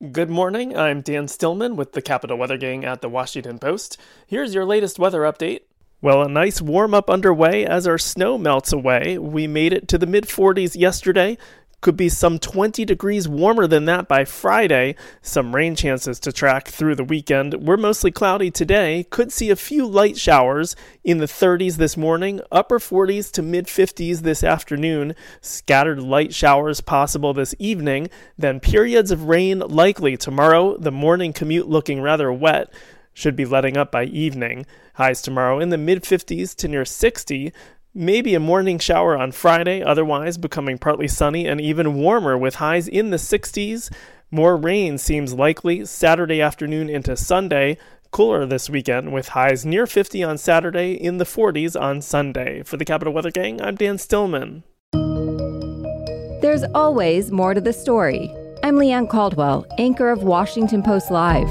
Good morning. I'm Dan Stillman with the Capital Weather Gang at the Washington Post. Here's your latest weather update. Well, a nice warm up underway as our snow melts away. We made it to the mid 40s yesterday. Could be some 20 degrees warmer than that by Friday. Some rain chances to track through the weekend. We're mostly cloudy today. Could see a few light showers in the 30s this morning, upper 40s to mid 50s this afternoon. Scattered light showers possible this evening. Then periods of rain likely tomorrow. The morning commute looking rather wet should be letting up by evening. Highs tomorrow in the mid 50s to near 60. Maybe a morning shower on Friday, otherwise becoming partly sunny and even warmer with highs in the 60s. More rain seems likely Saturday afternoon into Sunday. Cooler this weekend with highs near 50 on Saturday, in the 40s on Sunday. For the Capital Weather Gang, I'm Dan Stillman. There's always more to the story. I'm Leigh Ann Caldwell, anchor of Washington Post Live.